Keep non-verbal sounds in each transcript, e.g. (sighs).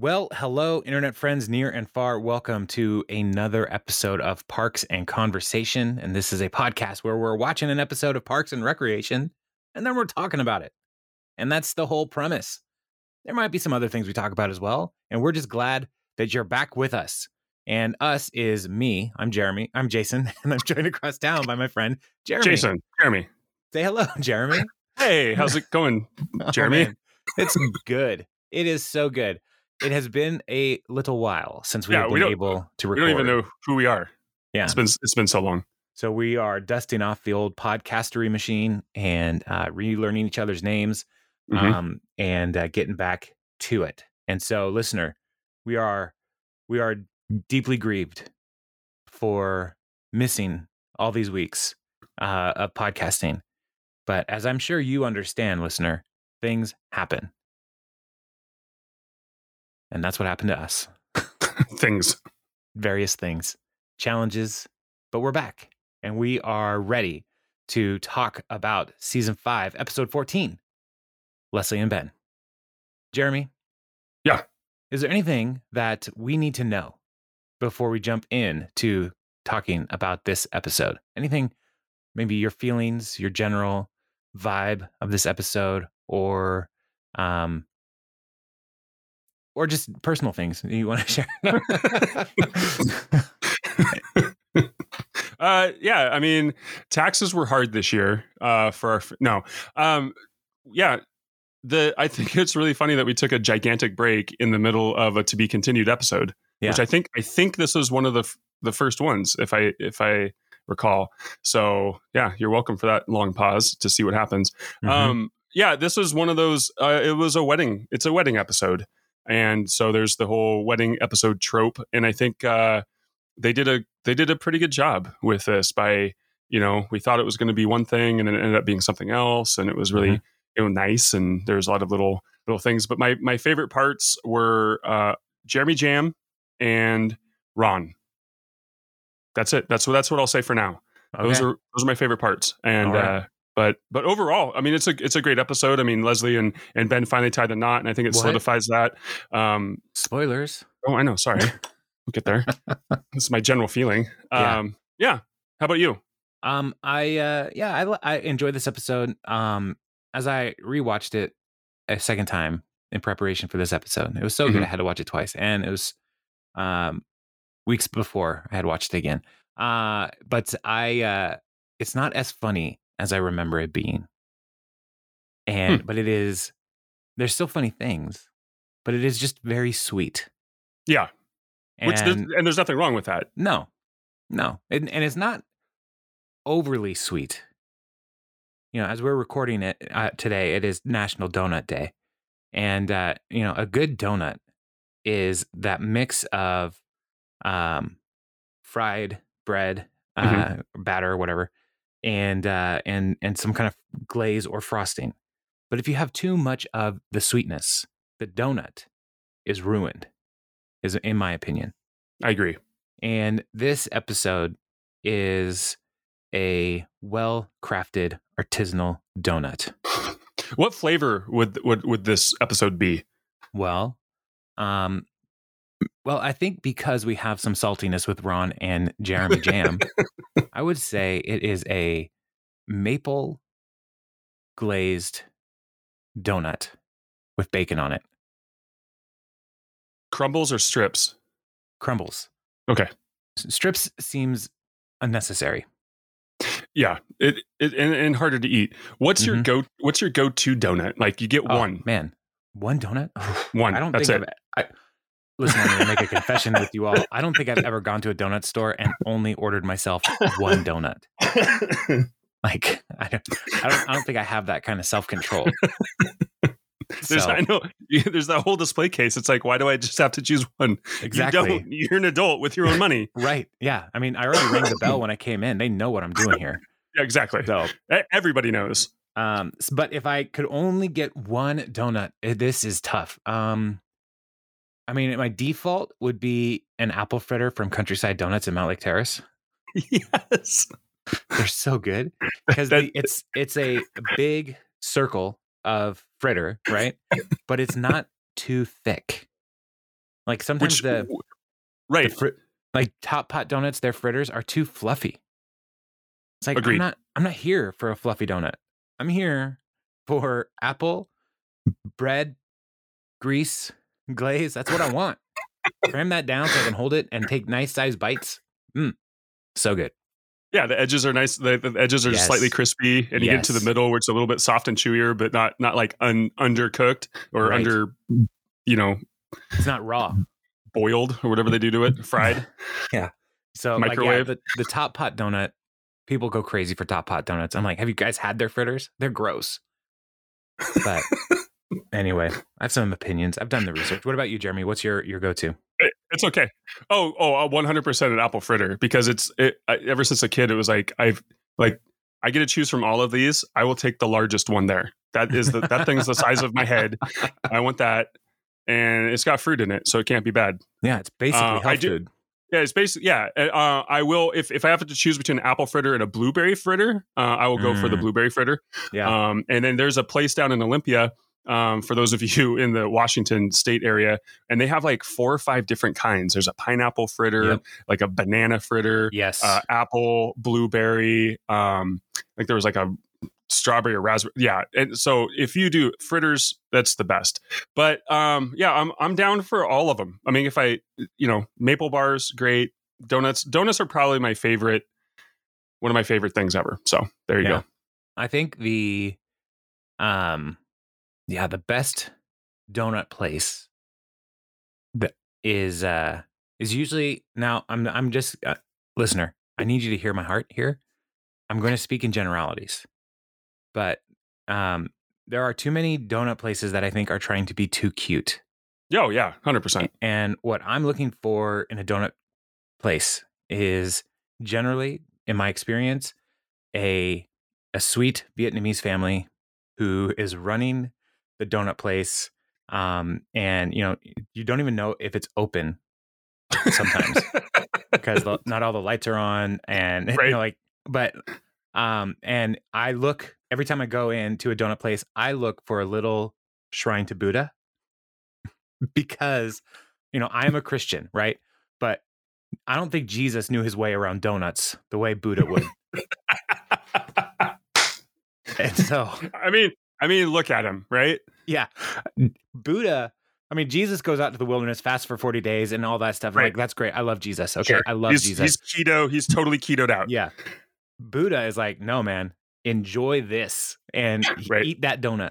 Well, hello, internet friends near and far. Welcome to another episode of Parks and Conversation. And this is a podcast where we're watching an episode of Parks and Recreation and then we're talking about it. And that's the whole premise. There might be some other things we talk about as well. And we're just glad that you're back with us. And us is me. I'm Jeremy. I'm Jason. (laughs) And I'm joined across town by my friend Jeremy. Jason, Jeremy. Say hello, (laughs) Jeremy. Hey, how's it going, (laughs) Oh, Jeremy? man. it's good. It is so good. It has been a little while since we Yeah, have we been able to we record. don't even know who we are. Yeah. It's been it's been so long. So we are dusting off the old podcastery machine and uh, relearning each other's names Mhm. um, and uh, getting back to it. And so, listener, we are we are deeply grieved for missing all these weeks uh, of podcasting. But as I'm sure you understand, listener, things happen, and that's what happened to us. (laughs) Things. various things, challenges, but we're back and we are ready to talk about season five, episode 14 Leslie and Ben. Jeremy? Yeah. Is there anything that we need to know before we jump in to talking about this episode? Anything, maybe your feelings, your general vibe of this episode, or um, or just personal things you want to (laughs) share? (laughs) uh yeah, I mean, taxes were hard this year uh for our no. Um yeah, the I think it's really funny that we took a gigantic break in the middle of a to be continued episode, Yeah. which I think I think this was one of the f- the first ones if I if I recall. So, yeah, you're welcome for that long pause to see what happens. Mhm. Um, yeah, this was one of those. Uh, it was a wedding. It's a wedding episode, and so there's the whole wedding episode trope. And I think uh, they did a they did a pretty good job with this. By you know, we thought it was going to be one thing, and it ended up being something else, and it was really you know nice. And there's a lot of little little things. But my my favorite parts were uh, Jeremy Jamm and Ron. That's it. That's what that's what I'll say for now those are those are my favorite parts and right. uh but but overall i mean it's a it's a great episode i mean leslie and and ben finally tied the knot and i think it What? solidifies that um spoilers. oh i know sorry (laughs) we'll get there (laughs) this is my general feeling Yeah. um yeah how about you Um, I uh, yeah, I I enjoyed this episode. Um, as I rewatched it a second time in preparation for this episode, it was so good. Mhm. I had to watch it twice, and it was um weeks before I had watched it again. Uh, but I uh, it's not as funny as I remember it being, and but it is. There's still funny things, but it is just very sweet. yeah. And which there's, and there's nothing wrong with that. No, no, and, and it's not overly sweet. You know, as we're recording it uh, today, it is National Donut Day, and uh, you know, a good donut is that mix of um, fried bread, uh, batter, or whatever, and uh, and and some kind of glaze or frosting. But if you have too much of the sweetness, the donut is ruined. Is in my opinion. i agree And this episode is a well crafted artisanal donut. (laughs) what flavor would would would this episode be Well, um, well, I think because we have some saltiness with Ron and Jeremy Jamm, (laughs) I would say it is a maple glazed donut with bacon on it. crumbles or strips Crumbles. okay Strips seems unnecessary. yeah it, it and, and harder to eat what's your Mhm. go what's your go-to donut like you get Oh, one man, one donut. (sighs) one I don't that's think it I've. I, listen, I'm going to make a (laughs) confession with you all. I don't think I've ever gone to a donut store and only ordered myself one donut. (laughs) Like I don't, I don't, I don't think I have that kind of self control. There's, I know there's that whole display case. It's like, why do I just have to choose one? exactly. You. You're an adult with your own money. (laughs) Right. Yeah. I mean, I already rang the bell when I came in. They know what I'm doing here. Yeah, exactly. So, Everybody knows. um, but if I could only get one donut, eh, this is tough. Um, I mean, my default would be an apple fritter from Countryside Donuts in Mountlake Terrace. (laughs) yes. They're so good because (laughs) That- it's it's a big circle of fritter, right? (laughs) but it's not too thick. Like sometimes Which, the, right. the fri- like top pot donuts, their fritters are too fluffy. It's like Agreed. I'm not I'm not here for a fluffy donut. I'm here for apple, bread, grease, glaze. That's what I want. Cram that down so I can hold it and take nice sized bites. Mm, so good. Yeah, the edges are nice. The, the edges are Yes. slightly crispy, and you get to the middle, where it's a little bit soft and chewier, but not not like un, undercooked or Right. under, you know, It's not raw. boiled or whatever they do to it, (laughs) fried. Yeah. So like yeah, Microwave. the, the top pot donut, people go crazy for top pot donuts. I'm like, have you guys had their fritters? They're gross. But (laughs) anyway, I have some opinions. I've done the research. What about you, Jeremy? What's your your go to? It's okay. Oh, oh, one hundred percent an apple fritter because it's it. I, ever since a kid, it was like I've like I get to choose from all of these. I will take the largest one there. That is the that thing's the size of my head. (laughs) I want that, and it's got fruit in it, so it can't be bad. Yeah, it's basically Uh, health do- food. Yeah, it's basically yeah. Uh, I will if if I have to choose between an apple fritter and a blueberry fritter, uh, I will go for the Mm. blueberry fritter. Yeah. Um, and then there's a place down in Olympia. Um, for those of you (laughs) in the Washington State area, and they have like four or five different kinds. There's a pineapple fritter, Yep. like a banana fritter, yes. uh, apple, blueberry. Um, like there was like a strawberry or raspberry. Yeah, and so if you do fritters, that's the best. But um, yeah, I'm I'm down for all of them. I mean, if I you know maple bars, great. Donuts, donuts are probably my favorite. One of my favorite things ever. So there you Yeah. go. I think the um yeah, the best donut place that is uh is usually now I'm I'm just uh, listener, I need you to hear my heart here. I'm going to speak in generalities. But um there are too many donut places that I think are trying to be too cute. Oh yeah, hundred percent. And what I'm looking for in a donut place is generally, in my experience, a a sweet Vietnamese family who is running the donut place. Um, and you know, you don't even know if it's open sometimes because the, (laughs) not all the lights are on, and (laughs) you know, like, but um, and I look every time I go into a donut place, I look for a little shrine to Buddha (laughs) because you know I am a Christian, right? But I don't think Jesus knew his way around donuts the way Buddha would. and so, I mean, I mean, look at him, right? yeah, Buddha. I mean, Jesus goes out to the wilderness, fasts for forty days, and all that stuff. Right. Like that's great. I love Jesus. Okay, Sure. I love he's, Jesus. He's keto. He's totally ketoed out. Yeah. Buddha is like, no, man, enjoy this and Right. eat that donut.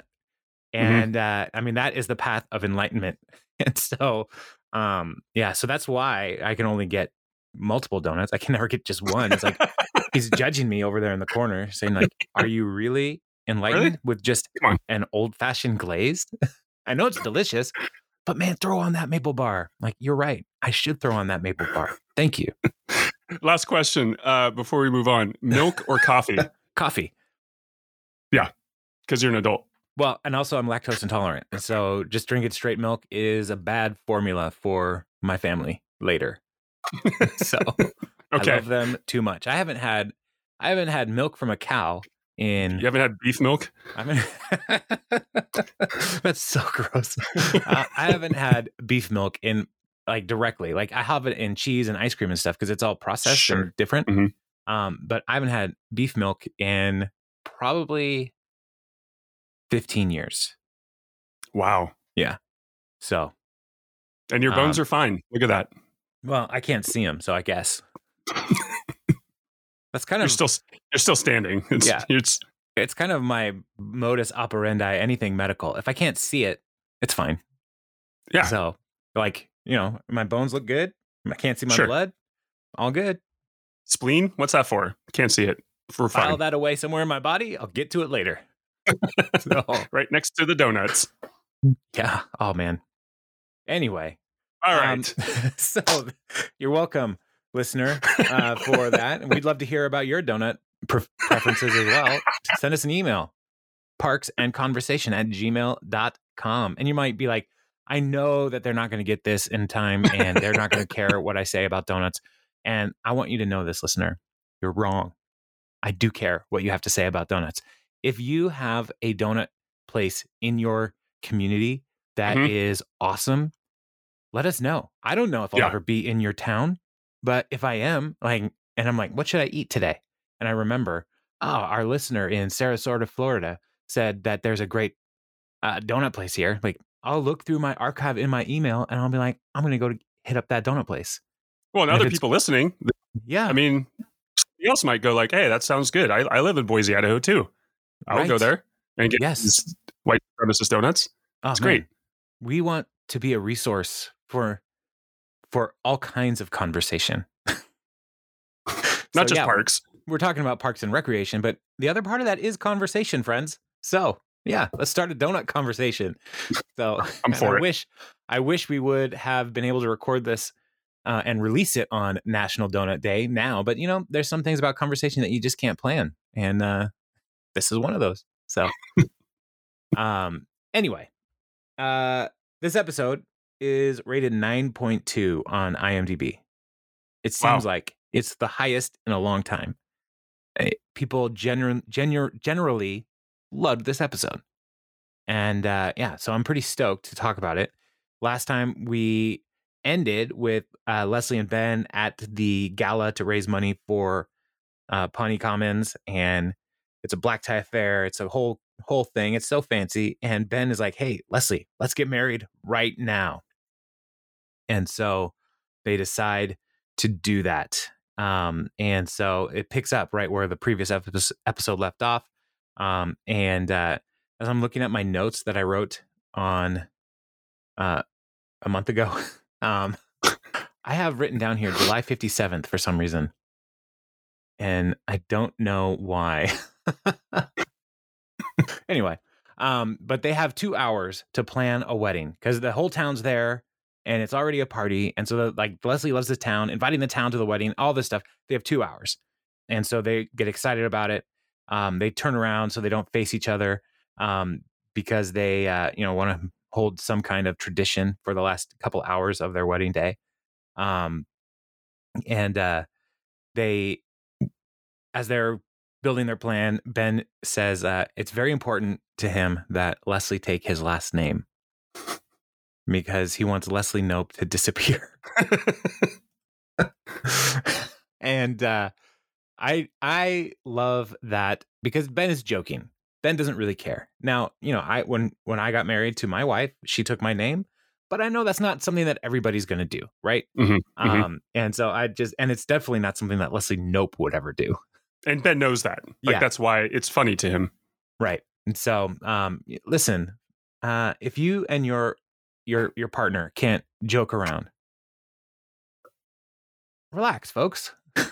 Mhm. And uh, I mean, that is the path of enlightenment. (laughs) And so, um, yeah, so that's why I can only get multiple donuts. I can never get just one. It's like (laughs) he's judging me over there in the corner, saying, like, are you really enlightened with just an old fashioned glazed? (laughs) I know it's delicious, but man, throw on that maple bar. Like, you're right. I should throw on that maple bar. Thank you. (laughs) Last question uh, before we move on: milk or coffee? (laughs) Coffee. Yeah, because you're an adult. Well, and also I'm lactose intolerant. and So just drinking straight milk is a bad formula for my family later. so I Okay. love them too much. I haven't had I haven't had milk from a cow in You haven't had beef milk? I mean (laughs) That's so gross. (laughs) uh, I haven't had beef milk in like directly. Like I have it in cheese and ice cream and stuff because it's all processed Sure. and different. Mhm. Um, but I haven't had beef milk in probably 15 years. Wow. Yeah so And your bones Um, are fine. Look at that. Well, I can't see them, so I guess (laughs) that's kind You're of still you're still standing. (laughs) It's, Yeah. It's it's kind of my modus operandi. Anything medical, if I can't see it, it's fine. Yeah. So, like you know, my bones look good. I can't see my Sure. blood. All good. spleen. What's that for? Can't see it. For File fun. that away somewhere in my body. I'll get to it later. (laughs) so, (laughs) Right next to the donuts. yeah. Oh man. Anyway, All right. um, so you're welcome, listener, uh, for (laughs) that. And we'd love to hear about your donut pre- preferences as well. Send us an email, parks and conversation at gmail.com. And you might be like, I know that they're not going to get this in time and they're not going to care (laughs) what I say about donuts. And I want you to know this, listener. You're wrong. I do care what you have to say about donuts. If you have a donut place in your community that is Mhm. awesome, let us know. I don't know if I'll Yeah. ever be in your town, but if I am, like, and I'm like, what should I eat today? And I remember, oh, our listener in Sarasota, Florida said that there's a great uh, donut place here. Like, I'll look through my archive in my email and I'll be like, I'm going to go to hit up that donut place. Well, and And other people listening, Yeah. I mean, somebody else might go like, "Hey, that sounds good. I, I live in Boise, Idaho, too. I'll go there and get Yes. these white premises donuts." Oh, great. man. We want to be a resource for for all kinds of conversation. (laughs) Not So, just yeah, parks. We're talking about parks and recreation, but the other part of that is conversation, friends. So yeah, let's start a donut conversation. So (laughs) I'm for I it. wish I wish we would have been able to record this uh, and release it on National Donut Day now. But you know, there's some things about conversation that you just can't plan, and uh, this is one of those. So, (laughs) um, anyway, uh, this episode is rated 9.2 on IMDb. It seems Wow. like it's the highest in a long time. Eh, People gener- gener- generally loved this episode. And uh, yeah, so I'm pretty stoked to talk about it. Last time we ended with uh, Leslie and Ben at the gala to raise money for uh, Pawnee Commons, and it's a black tie affair. It's a whole whole thing. It's so fancy. And Ben is like, "Hey, Leslie, let's get married right now." And so they decide to do that. Um, and so it picks up right where the previous episode left off. Um, and uh, as I'm looking at my notes that I wrote on uh, a month ago, (laughs) um, I have written down here July 57th for some reason. And I don't know why. (laughs) anyway, um, but they have two hours to plan a wedding because the whole town's there and it's already a party. And so, the, like, Leslie loves the town, inviting the town to the wedding, all this stuff. They have two hours. And so they get excited about it. Um, they turn around so they don't face each other um, because they, uh, you know, want to hold some kind of tradition for the last couple hours of their wedding day. Um, and uh, they, as they're building their plan, Ben says uh, it's very important to him that Leslie take his last name because he wants Leslie Knope to (laughs) disappear. and uh, I I love that because Ben is joking. Ben doesn't really care. Now, you know, I when when I got married to my wife, she took my name, but I know that's not something that everybody's going to do, right? Mhm, mhm. Um, and so I just and it's definitely not something that Leslie Knope would ever do, and Ben knows that. Like Yeah. that's why it's funny to him. right? And so, um, listen, uh, if you and your your your partner can't joke around, relax, folks. (laughs)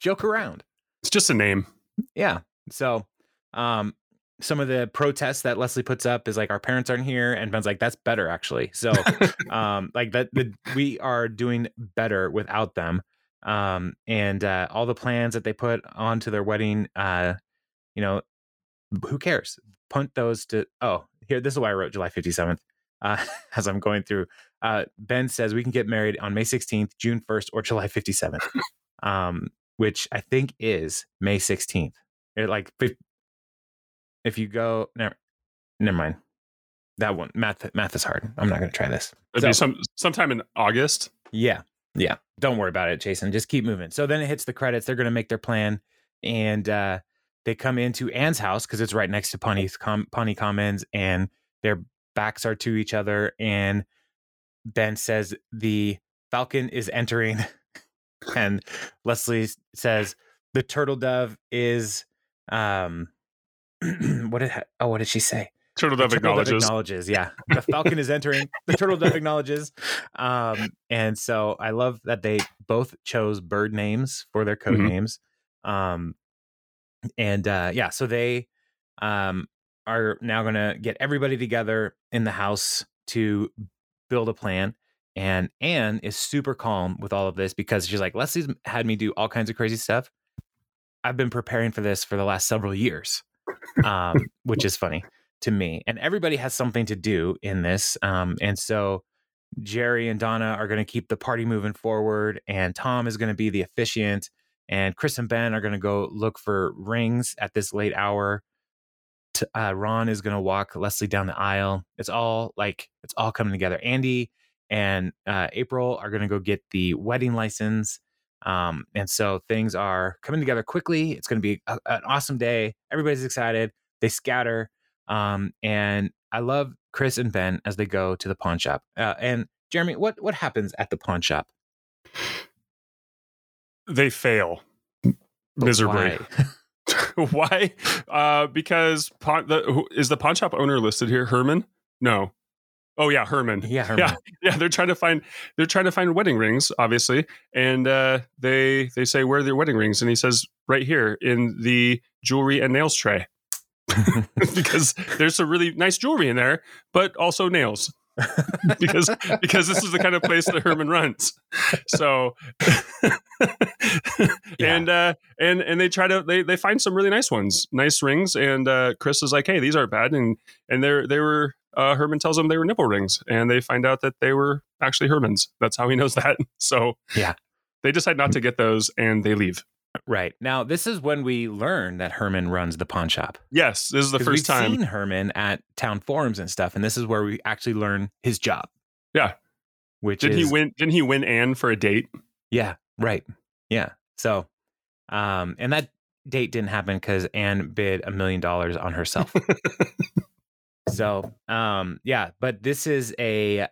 joke around. It's just a name. Yeah. So, um, some of the protests that Leslie puts up is like our parents aren't here, and Ben's like, that's better actually. So, (laughs) um, like that, the we are doing better without them. Um, and uh, all the plans that they put onto their wedding, uh, you know, who cares? Punt those to. Oh, here, this is why I wrote July fifty seventh. Uh, (laughs) as I'm going through, uh, Ben says we can get married on May 16th, June 1st, or July 57th, um, which I think is May 16th. It like if you go never, never mind that one math math is hard. I'm not going to try this. It'd So- be some sometime in August. Yeah. Yeah. Don't worry about it, Jason. Just keep moving. So then it hits the credits. They're going to make their plan. And uh, they come into Anne's house because it's right next to Pawnee's Com- Pawnee Commons and their backs are to each other. And Ben says the Falcon is entering. (laughs) and Leslie says the turtle dove is. um (clears throat) what did oh what did she say Turtle Dove turtle dove acknowledges. acknowledges. Yeah, the falcon is entering. The turtle dove acknowledges. Um, and so I love that they both chose bird names for their code Mhm. names. Um, and uh, yeah, so they um are now going to get everybody together in the house to build a plan. And Anne is super calm with all of this because she's like, Leslie's had me do all kinds of crazy stuff. I've been preparing for this for the last several years, um, which is funny to me. And everybody has something to do in this. Um, and so Jerry and Donna are going to keep the party moving forward, and Tom is going to be the officiant, and Chris and Ben are going to go look for rings at this late hour. T- uh, Ron is going to walk Leslie down the aisle. It's all like it's all coming together. Andy and uh, April are going to go get the wedding license. Um, and so things are coming together quickly. It's going to be a, an awesome day. Everybody's excited. They scatter. Um, and I love Chris and Ben as they go to the pawn shop. Uh, and Jeremy, what what happens at the pawn shop? They fail miserably. (laughs) (laughs) why? Uh, because pawn, the, who, is the pawn shop owner listed here? Herman? No. Oh yeah, Herman. yeah, (laughs) Herman. Yeah, yeah. They're trying to find they're trying to find wedding rings, obviously, and uh, they they say where are their wedding rings, and he says right here in the jewelry and nails tray, (laughs) because there's some really nice jewelry in there, but also nails. (laughs) because because this is the kind of place that Herman runs. So (laughs) and uh and and they try to they they find some really nice ones, nice rings and uh Chris is like, "Hey, these aren't bad." And and they're they were uh Herman tells them they were nipple rings and they find out that they were actually Herman's. That's how he knows that. (laughs) So Yeah. They decide not to get those and they leave. Right. Now, this is when we learn that Herman runs the pawn shop. Yes, this is the first we've time. seen Herman at town forums and stuff, and this is where we actually learn his job. Yeah. Which Did is he win didn't he win Anne for a date? Yeah, right. Yeah. So um and that date didn't happen because Anne bid a million dollars on herself. (laughs) so um yeah, but this is a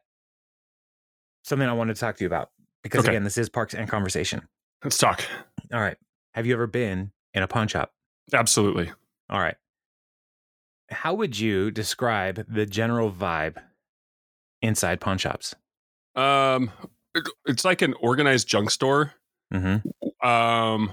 something I wanted to talk to you about because Okay. again, this is Parks and Conversation. Let's talk. All right. Have you ever been in a pawn shop? Absolutely. All right. How would you describe the general vibe inside pawn shops? Um it's like an organized junk store. Mm-hmm. um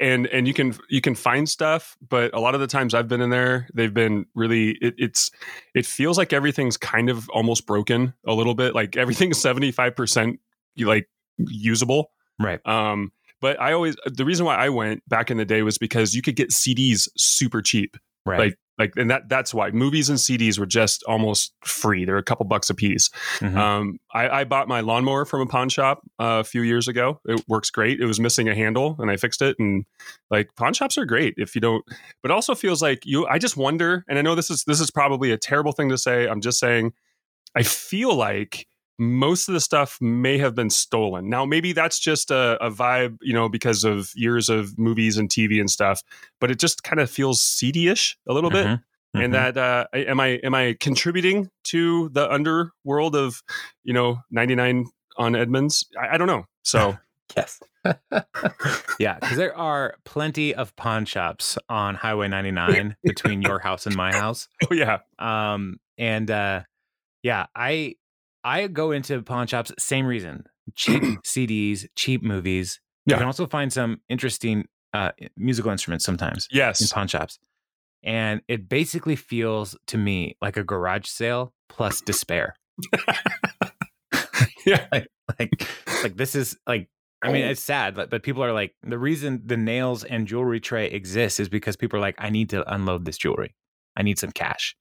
and and you can you can find stuff but a lot of the times i've been in there they've been really it, it's it feels like everything's kind of almost broken a little bit like everything's (laughs) 75% you like usable Right. um but i always the reason why i went back in the day was because you could get cds super cheap Right. like like and that that's why movies and cds were just almost free they're a couple bucks a piece Mhm. um, I, I bought my lawnmower from a pawn shop uh, a few years ago. It works great. It was missing a handle, and I fixed it. And like pawn shops are great if you don't, but also feels like you. I just wonder, and I know this is this is probably a terrible thing to say. I'm just saying, I feel like most of the stuff may have been stolen. Now, maybe that's just a, a vibe, you know, because of years of movies and TV and stuff. But it just kind of feels seedy-ish a little bit Mhm. Mhm. and that uh, am I am I contributing to the underworld of you know 99 on Edmonds? I, I don't know. So (laughs) Yes. yeah, because there are plenty of pawn shops on Highway 99 between your house and my house. (laughs) oh yeah, Um, and uh, yeah, I I go into pawn shops same reason: cheap (clears throat) CDs, cheap movies. You can also find some interesting uh, musical instruments sometimes Yes. in pawn shops, and it basically feels to me like a garage sale plus despair. (laughs) yeah, (laughs) like like this is like I mean it's sad but, but people are like the reason the nails and jewelry tray exists is because people are like I need to unload this jewelry. I need some cash.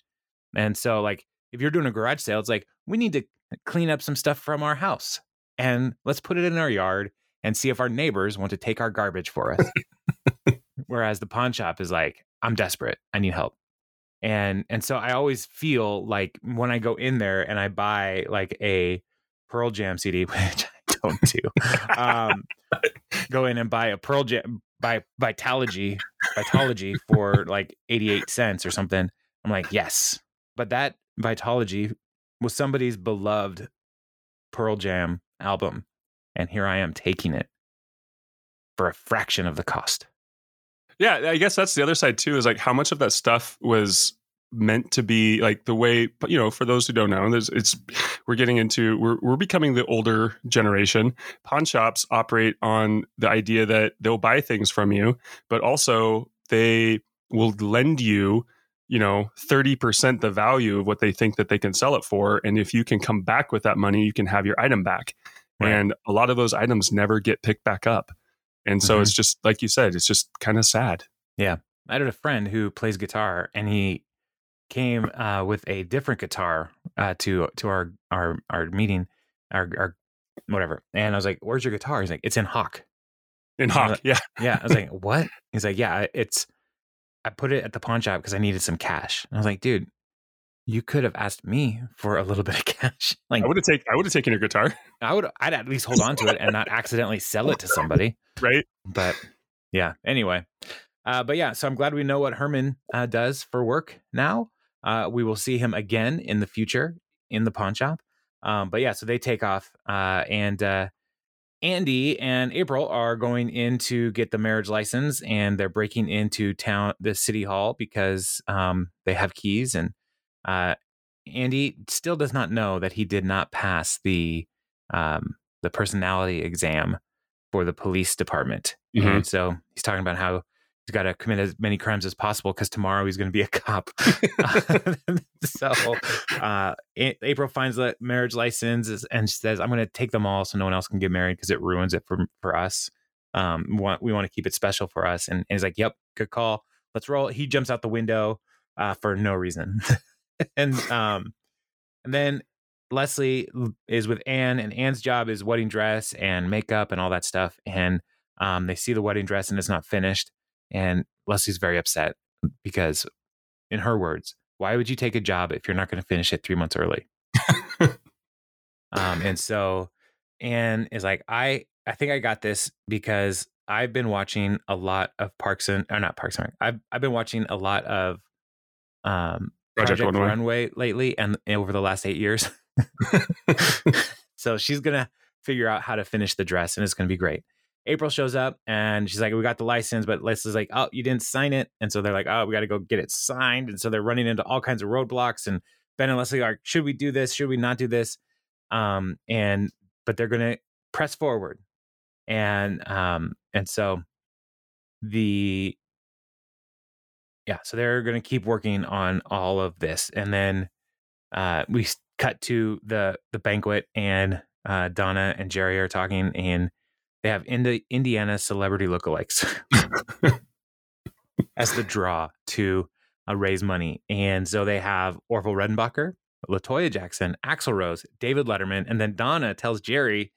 And so like if you're doing a garage sale it's like we need to clean up some stuff from our house and let's put it in our yard and see if our neighbors want to take our garbage for us. (laughs) Whereas the pawn shop is like I'm desperate. I need help. And and so I always feel like when I go in there and I buy like a Pearl Jam CD, (laughs) which I don't do. Um, go in and buy a Pearl Jam by Vitalogy, Vitology for like 88 cents or something. I'm like, yes. But that Vitology was somebody's beloved Pearl Jam album. And here I am taking it for a fraction of the cost. yeah. I guess that's the other side too. Is like how much of that stuff was meant to be like the way you know for those who don't know there's it's (sighs) we're getting into we're, we're becoming the older generation pawn shops operate on the idea that they'll buy things from you but also they will lend you you know 30% the value of what they think that they can sell it for and if you can come back with that money you can have your item back Right. and a lot of those items never get picked back up and so Mhm. it's just like you said it's just kind of sad Yeah. I had a friend who plays guitar, and he came uh, with a different guitar uh, to to our our our meeting, our our whatever. And I was like, "Where's your guitar?" He's like, "It's in Hawk." in hawk yeah Yeah, I was like, (laughs) "What?" He's like, "Yeah, it's." I put it at the pawn shop because I needed some cash. And I was like, "Dude, you could have asked me for a little (laughs) bit of cash. (laughs) Like I would have taken I would have taken your guitar, (laughs) I would, I'd at least hold on to it and not accidentally sell it to somebody. right? But yeah, anyway. Uh, but yeah, so I'm glad we know what Herman uh, does for work now. Uh, we will see him again in the future in the pawn shop. Um, but yeah, so they take off, uh, and uh, Andy and April are going in to get the marriage license, and they're breaking into town, the city hall, because um, they have keys. And uh, Andy still does not know that he did not pass the um, the personality exam for the police department, Mhm. and so he's talking about how he's got to commit as many crimes as possible because tomorrow he's going to be a cop. (laughs) (laughs) so uh, April finds the marriage license and she says, "I'm going to take them all so no one else can get married because it ruins it for for us. Um, we want we want to keep it special for us." And, and he's like, "Yep, good call. Let's roll." He jumps out the window uh, for no reason, (laughs) and um, and then Leslie is with Anne, and Anne's job is wedding dress and makeup and all that stuff. And um, they see the wedding dress and it's not finished, and Leslie's very upset because, in her words, why would you take a job if you're not going to finish it three months early? (laughs) um, and so Anne is like, I I think I got this because I've been watching a lot of Parks and or not Parks and Rec. I've I've been watching a lot of um Project Project, Runway. Runway. lately and, and over the last eight years. (laughs) (laughs) so she's gonna figure out how to finish the dress and it's gonna be great. April shows up and she's like, We got the license, but Leslie's like, Oh, you didn't sign it. And so they're like, Oh, we gotta go get it signed. And so they're running into all kinds of roadblocks. And Ben and Leslie are, should we do this? Should we not do this? Um, and but they're gonna press forward. And um, and so the yeah, so they're gonna keep working on all of this. And then uh we cut to the the banquet and uh Donna and Jerry are talking and they have Indi- Indiana celebrity lookalikes (laughs) as the draw to uh, raise money. And so they have Orville Redenbacher, Latoya Jackson, Axl Rose, David Letterman, and then Donna tells Jerry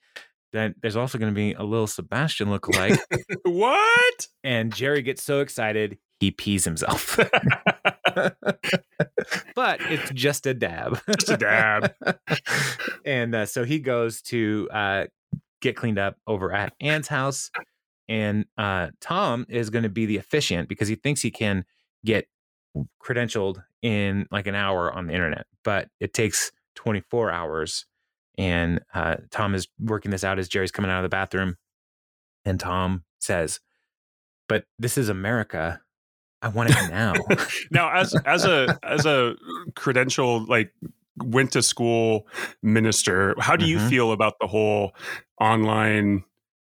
that there's also going to be a little Sebastian lookalike. (laughs) what? and Jerry gets so excited he pees himself. (laughs) but it's just a dab. Just a dab. and uh, so he goes to uh, get cleaned up over at Anne's house. And uh, Tom is going to be the officiant because he thinks he can get credentialed in like an hour on the internet, but it takes 24 hours. And uh, Tom is working this out as Jerry's coming out of the bathroom. And Tom says, But this is America. I want it now. (laughs) now as as a as a credential like went to school minister how do you Mhm. feel about the whole online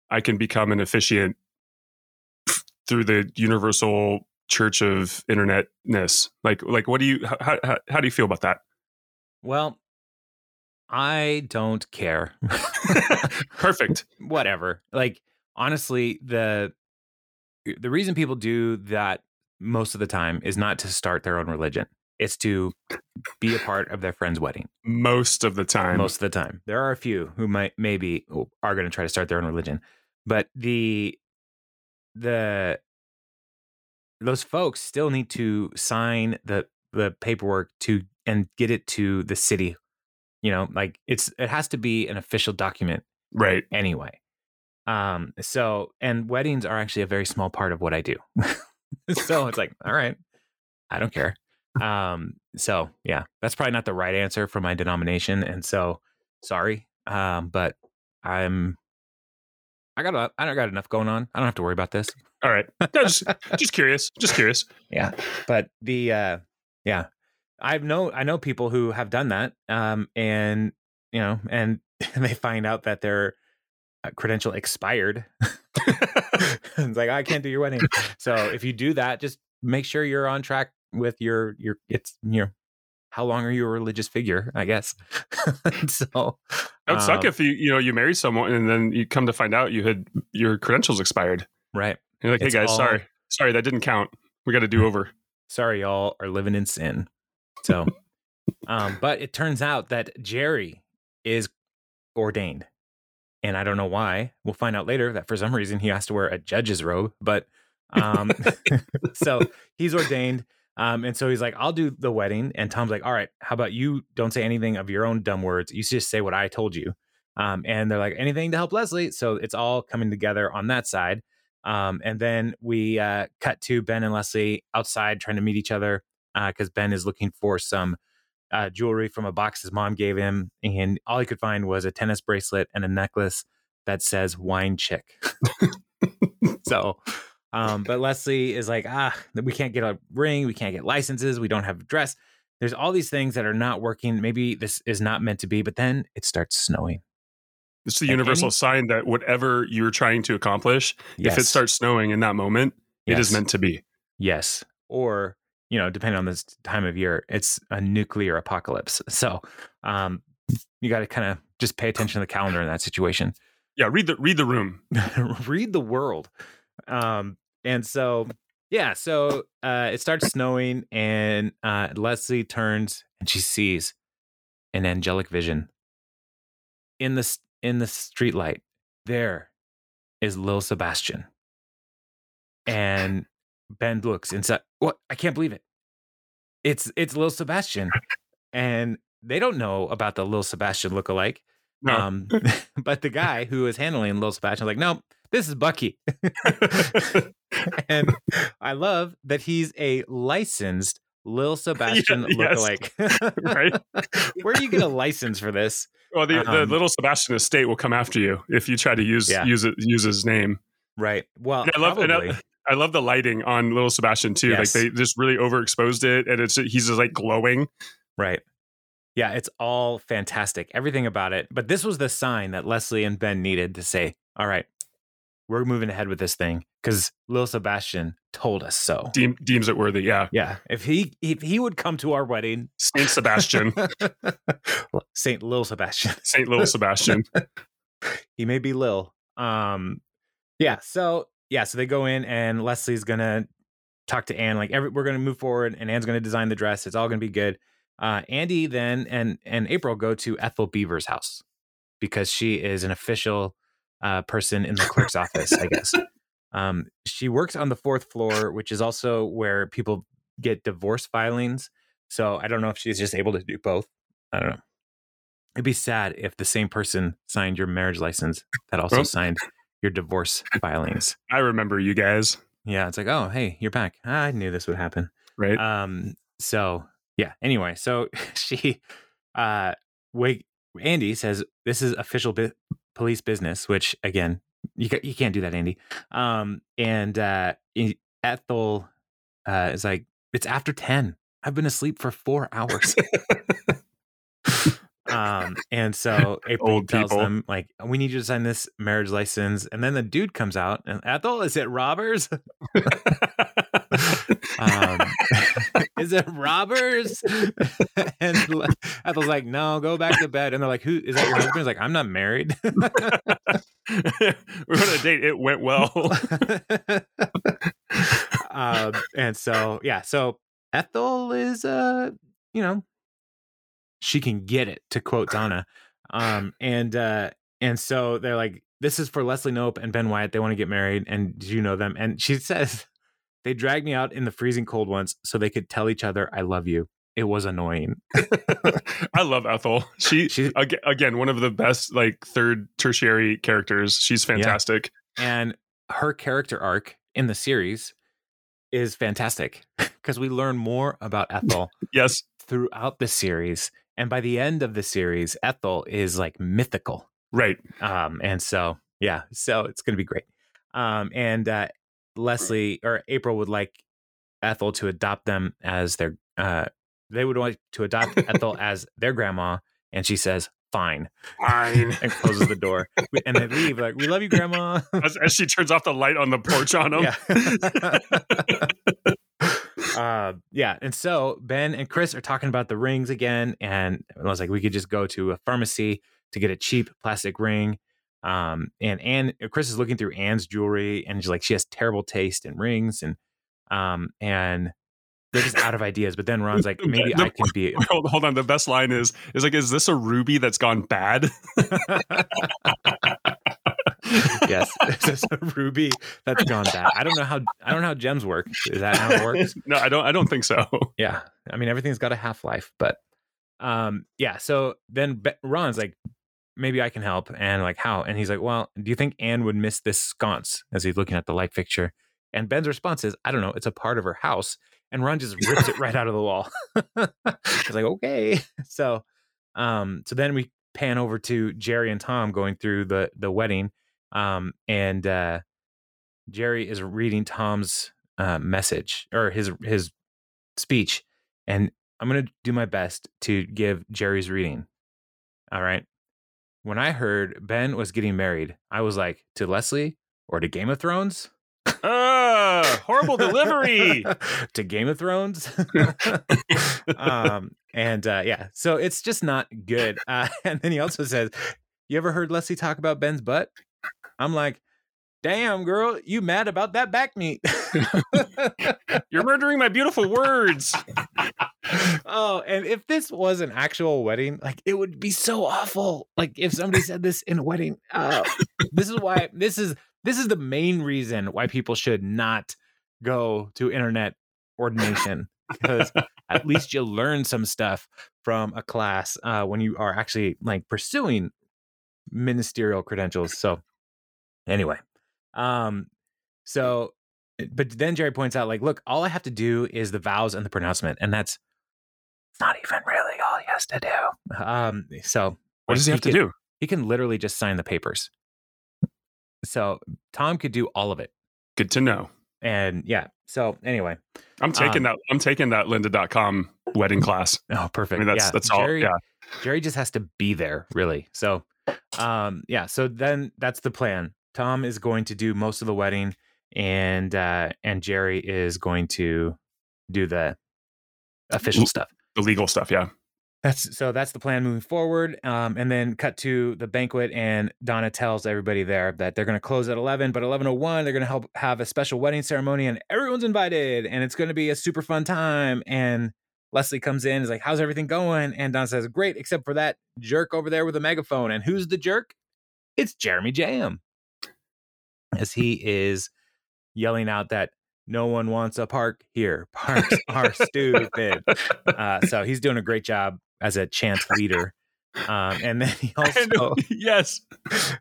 i can become an officiant through the universal church of internetness like like what do you how, how, how do you feel about that well, I don't care. (laughs) perfect (laughs) Whatever. Like honestly, the the reason people do that most of the time is not to start their own religion. It's to be a part of their friend's wedding. most of the time most of the time. There are a few who might maybe are going to try to start their own religion, but the the those folks still need to sign the the paperwork to and get it to the city. You know, like it's it has to be an official document right anyway. Um so and weddings are actually a very small part of what I do. (laughs) so it's like, all right, I don't care. Um so yeah, that's probably not the right answer for my denomination and so sorry. Um but I'm I got a, I don't got enough going on. I don't have to worry about this. all right No, just, just curious just curious Yeah. But the uh yeah. I've know I know people who have done that. Um and you know, and (laughs) they find out that their uh, credential expired. (laughs) it's like I can't do your wedding. So if you do that, just make sure you're on track with your your it's your how long are you a religious figure, I guess. (laughs) so that would suck um, if you you know you marry someone and then you come to find out you had your credentials expired. Right. you're like hey It's guys all- sorry. Sorry that didn't count. We got to do over. (laughs) Sorry y'all are living in sin. So um but it turns out that jerry is ordained and i don't know why. We'll find out later that for some reason he has to wear a judge's robe but um (laughs) so he's ordained Um, and so he's like, I'll do the wedding. And Tom's like, all right, how about you don't say anything of your own dumb words. You just say what I told you. Um, and they're like, anything to help Leslie. So it's all coming together on that side. Um, and then we uh, cut to Ben and Leslie outside trying to meet each other because uh, Ben is looking for some uh, jewelry from a box his mom gave him. And all he could find was a tennis bracelet and a necklace that says wine chick. (laughs) so, um, but Leslie is like, ah, we can't get a ring. We can't get licenses. We don't have a dress. There's all these things that are not working. Maybe this is not meant to be, but then it starts snowing. It's the universal any, sign that whatever you're trying to accomplish, yes. if it starts snowing in that moment, yes. it is meant to be. Yes. Or, you know, depending on this time of year, it's a nuclear apocalypse. So um, you got to kind of just pay attention to the calendar in that situation. Yeah, read the read the room. (laughs) read the world. Um, and so yeah, so uh, it starts snowing, and uh, Leslie turns and she sees an angelic vision in the in the streetlight, there is Lil Sebastian. And Ben looks inside. What? I can't believe it. It's it's Lil Sebastian. And they don't know about the Lil Sebastian lookalike. No. Um, (laughs) but the guy who is handling Lil Sebastian is like, no, this is Bucky. (laughs) (laughs) and I love that he's a licensed Lil Sebastian yeah, lookalike. Yes. right? Where do you get a license for this? Well, the, um, the little Sebastian estate will come after you if you try to use yeah. use it use his name. Right. Well, and I love I, love the lighting on little Sebastian too. Yes. Like they just really overexposed it, and it's he's just like glowing. Right. Yeah, it's all fantastic. Everything about it. But this was the sign that Leslie and Ben needed to say, "All right, we're moving ahead with this thing because Lil Sebastian told us so. Deem, deems it worthy, yeah. Yeah. If he if he would come to our wedding, Saint Sebastian, (laughs) Saint Lil Sebastian, (laughs) Saint Lil Sebastian. (laughs) he may be Lil. Um, yeah. So yeah. So they go in and Leslie's gonna talk to Anne. Like every, we're gonna move forward, and Anne's gonna design the dress. It's all gonna be good. Uh, Andy then and and April go to Ethel Beaver's house because she is an official uh, person in the clerk's office, I guess. (laughs) Um, she works on the fourth floor, which is also where people get divorce filings. So I don't know if she's just able to do both. I don't know. It'd be sad if the same person signed your marriage license that also signed your divorce filings. (laughs) I remember you guys. Yeah, it's like, oh, hey, you're back. I knew this would happen. Right. Um. So yeah. Anyway, so (laughs) she, uh, wait. Andy says this is official police business, which again, you you can't do that, Andy. Um, and uh, Ethel uh, is like, it's after ten. I've been asleep for four hours. (laughs) um, and so April Old tells people. them like, we need you to sign this marriage license. And then the dude comes out and Ethel, is it robbers? (laughs) is it robbers? (laughs) and Ethel's like, no, go back to bed. And they're like, who is that your husband? He's like, I'm not married. (laughs) We're on a date. It went well. (laughs) um, and so, yeah, so Ethel is, uh, you know, she can get it to quote Donna. Um, and, uh, and so they're like, this is for Leslie Knope and Ben Wyatt. They want to get married. And do you know them? And she says, they dragged me out in the freezing cold once so they could tell each other, I love you. It was annoying. (laughs) I love Ethel. She, she again, one of the best like third tertiary characters. She's fantastic. Yeah. And her character arc in the series is fantastic (laughs) because we learn more about Ethel. (laughs) yes. Throughout the series. And by the end of the series, Ethel is like mythical. Right. Um, and so yeah, so it's gonna be great. Um, and uh Leslie or April would like Ethel to adopt them as their uh they would want to adopt Ethel (laughs) as their grandma and she says fine fine. and closes the door. And they leave like we love you grandma. (laughs) As, as she turns off the light on the porch on them. Yeah. (laughs) uh, yeah and so ben and chris are talking about the rings again and i was like we could just go to a pharmacy to get a cheap plastic ring um, and Anne, uh, Chris is looking through Anne's jewelry, and she's like, she has terrible taste in rings, and um, and they're just out of ideas. But then Ron's like, (laughs) maybe the, I can be. (laughs) Hold, hold, on. The best line is is like, is this a ruby that's gone bad? (laughs) yes. It's a ruby that's gone bad. I don't know how I don't know how gems work. Is that how it works? no, I don't. I don't think so. Yeah. I mean, everything's got a half life, but um, yeah. So then Ron's like, maybe I can help, and like how? And he's like, well, do you think Anne would miss this sconce? As he's looking at the light fixture, and Ben's response is, I don't know. It's a part of her house, and Ron just rips it right out of the wall. (laughs) It's like, okay. (laughs) So, um, so then we pan over to Jerry and Tom going through the the wedding, um, and uh, Jerry is reading Tom's uh, message or his his speech, and I'm gonna do my best to give Jerry's reading. All right. When I heard Ben was getting married, I was like, to Leslie or to Game of Thrones? Ah, horrible delivery. (laughs) to Game of Thrones. (laughs) um, and uh, yeah, so it's just not good. Uh, (laughs) and then he also says, You ever heard Leslie talk about Ben's butt? I'm like, Damn, girl, you mad about that back meat? (laughs) You're murdering my beautiful words. oh, and if this was an actual wedding, like it would be so awful. Like if somebody said this in a wedding, uh, this is why this is this is the main reason why people should not go to internet ordination because at least you learn some stuff from a class uh, when you are actually like pursuing ministerial credentials. So anyway, um, so but then Jerry points out, like, look, all I have to do is the vows and the pronouncement, and that's not even really all he has to do. Um, so What does he have to can- do? He can literally just sign the papers. So Tom could do all of it. Good to know. And yeah. So anyway. I'm taking Um, that. I'm taking that Lynda.com wedding class. Oh, perfect. I mean, that's yeah. that's all. Jerry, Yeah. Jerry just has to be there, really. So um yeah, so then that's the plan. Tom is going to do most of the wedding and uh and Jerry is going to do the official stuff. The legal stuff. Yeah. That's so that's the plan moving forward. Um, and then cut to the banquet, and Donna tells everybody there that they're going to close at eleven, but eleven oh one they're going to help have a special wedding ceremony, and everyone's invited, and it's going to be a super fun time. And Leslie comes in, is like, "How's everything going?" And Donna says, "Great, except for that jerk over there with a megaphone." And who's the jerk? It's Jeremy Jamm, as he is yelling out that no one wants a park here. (laughs) Parks are stupid. Uh, so he's doing a great job as a chant leader. Um, and then he (laughs) also yes.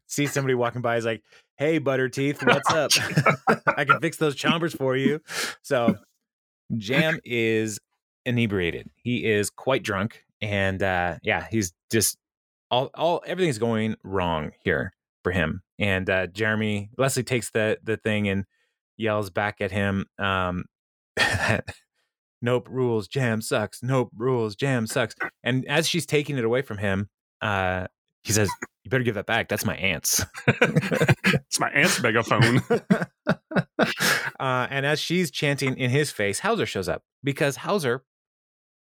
sees somebody walking by. He's like, "Hey, butter teeth, (laughs) what's up? I can fix those chompers for you." So Jamm is inebriated. He is quite drunk, and uh, yeah, he's just all all everything's going wrong here for him. And uh, Jeremy Leslie takes the the thing and yells back at him. Um, (laughs) Knope rules Jamm sucks Knope rules Jamm sucks and as she's taking it away from him uh he says you better give that back that's my aunt's (laughs) it's my aunt's megaphone. (laughs) uh and as she's chanting in his face Howser shows up because Howser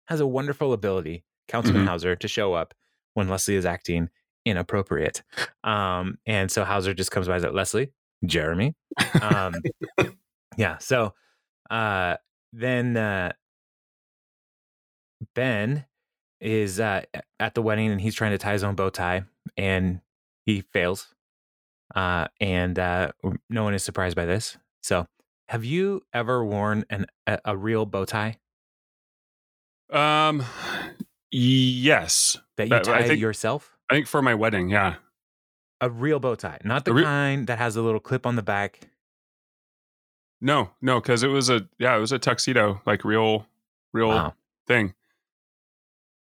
has a wonderful ability councilman Mhm. Howser to show up when leslie is acting inappropriate. Um and so Howser just comes by and says leslie? Jeremy? Um (laughs) yeah so uh then uh ben is uh at the wedding and he's trying to tie his own bow tie and he fails uh and uh no one is surprised by this. So have you ever worn an a, a real bow tie? Um. Yes, that you That- I tie think- yourself I think for my wedding. Yeah. a real bow tie not the re- kind that has a little clip on the back No, no, because it was a yeah, it was a tuxedo, like real, real wow thing.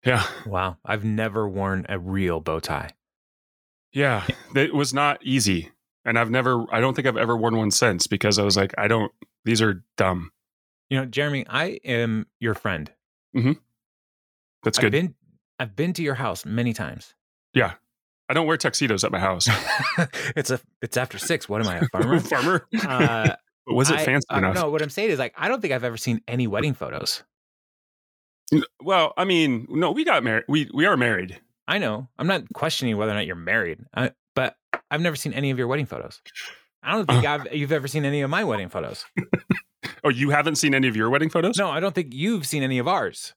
Yeah, wow i've never worn a real bow tie yeah. It was not easy, and I've never. I don't think I've ever worn one since because I was like, I don't. These are dumb. you know jeremy i am your friend mm-hmm. That's I've good. been I've been to your house many times. I don't wear tuxedos at my house. (laughs) it's a it's after six. What am I, a (laughs) farmer? Farmer. uh, (laughs) was it I- fancy uh, enough? No, what I'm saying is like I don't think I've ever seen any wedding photos. Well, I mean, no, we got married. We we are married. I know. I'm not questioning whether or not you're married, I, but I've never seen any of your wedding photos. I don't think I've, you've ever seen any of my wedding photos. Oh, you haven't seen any of your wedding photos? No, I don't think you've seen any of ours.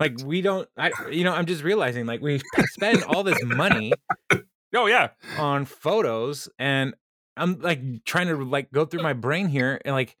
Like we don't. I you know I'm just realizing like we spend all this money Oh yeah. on photos and I'm like trying to like go through my brain here and like,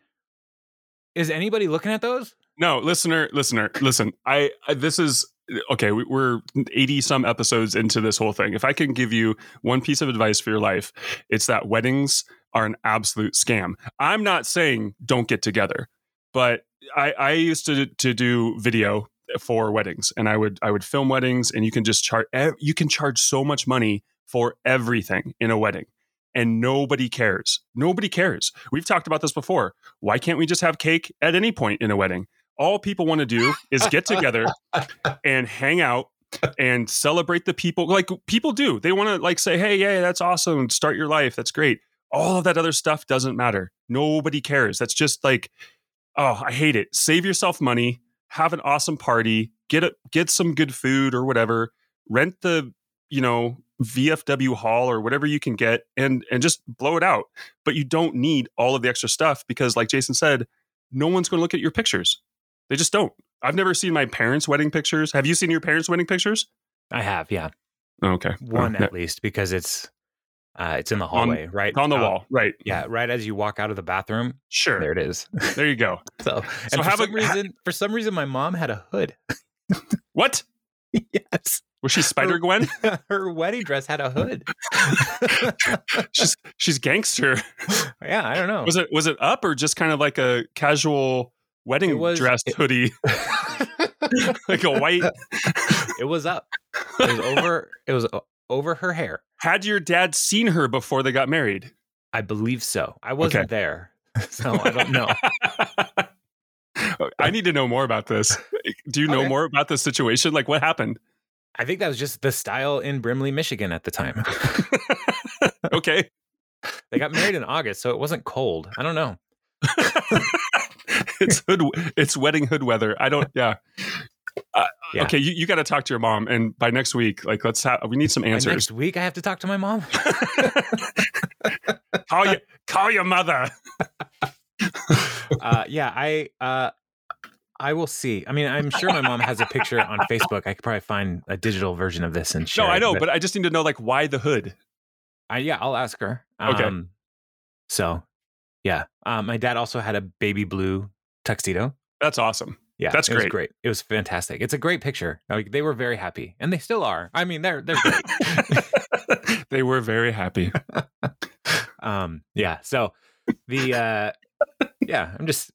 is anybody looking at those? No, listener, listener, listen. I, I this is okay. we- We're eighty some episodes into this whole thing. If I can give you one piece of advice for your life, it's that weddings are an absolute scam. I'm not saying don't get together, but I, I used to to do video for weddings, and I would I would film weddings, and you can just charge you can charge so much money for everything in a wedding. And nobody cares. Nobody cares. We've talked about this before. Why can't we just have cake at any point in a wedding? All people want to do is get together (laughs) and hang out and celebrate the people like people do. They want to like say, "Hey, yeah, that's awesome. Start your life. That's great." All of that other stuff doesn't matter. Nobody cares. That's just like oh, I hate it. Save yourself money, have an awesome party, get a, get some good food or whatever, rent the, you know, VFW hall or whatever you can get and and just blow it out. But you don't need all of the extra stuff because like Jason said, no one's going to look at your pictures. They just don't. I've never seen my parents' wedding pictures. Have you seen your parents' wedding pictures? I have, yeah, Okay. one Oh, at least because it's uh, it's in the hallway, right on the out- wall. Right. Yeah, right as you walk out of the bathroom, Sure. there it is. (laughs) There you go. So, So for have a- some reason, for some reason, my mom had a hood. (laughs) What? yes, Was she Spider Gwen? (laughs) her wedding dress had a hood. she's she's gangster. yeah, I don't know. Was it was it up or just kind of like a casual wedding was- dress it- hoodie, like a white? it was up. It was over. It was over her hair. Had your dad seen her before they got married? I believe so. I wasn't there, so I don't (laughs) know. I need to know more about this. (laughs) Do you know Okay. more about this situation? Like what happened? I think that was just the style in Brimley, Michigan at the time. (laughs) okay. They got married in August, so it wasn't cold. I don't know. it's hood it's wedding hood weather. I don't yeah. Uh, Yeah. Okay, you, you got to talk to your mom, and by next week, like let's have we need some answers. next week, I have to talk to my mom. (laughs) (laughs) call you call your mother. (laughs) uh, yeah, I uh, I will see. I mean, I'm sure my mom has a picture on Facebook. I could probably find a digital version of this and share. No, I it, know, but I just need to know like why the hood. I, yeah, I'll ask her. Okay. Um, so, yeah, um, my dad also had a baby blue tuxedo. That's awesome. Yeah, That's great. great. It was fantastic. It's a great picture. Like, they were very happy, and they still are. I mean, they're they're great. (laughs) they were very happy. (laughs) um, yeah. So the uh, yeah, I'm just.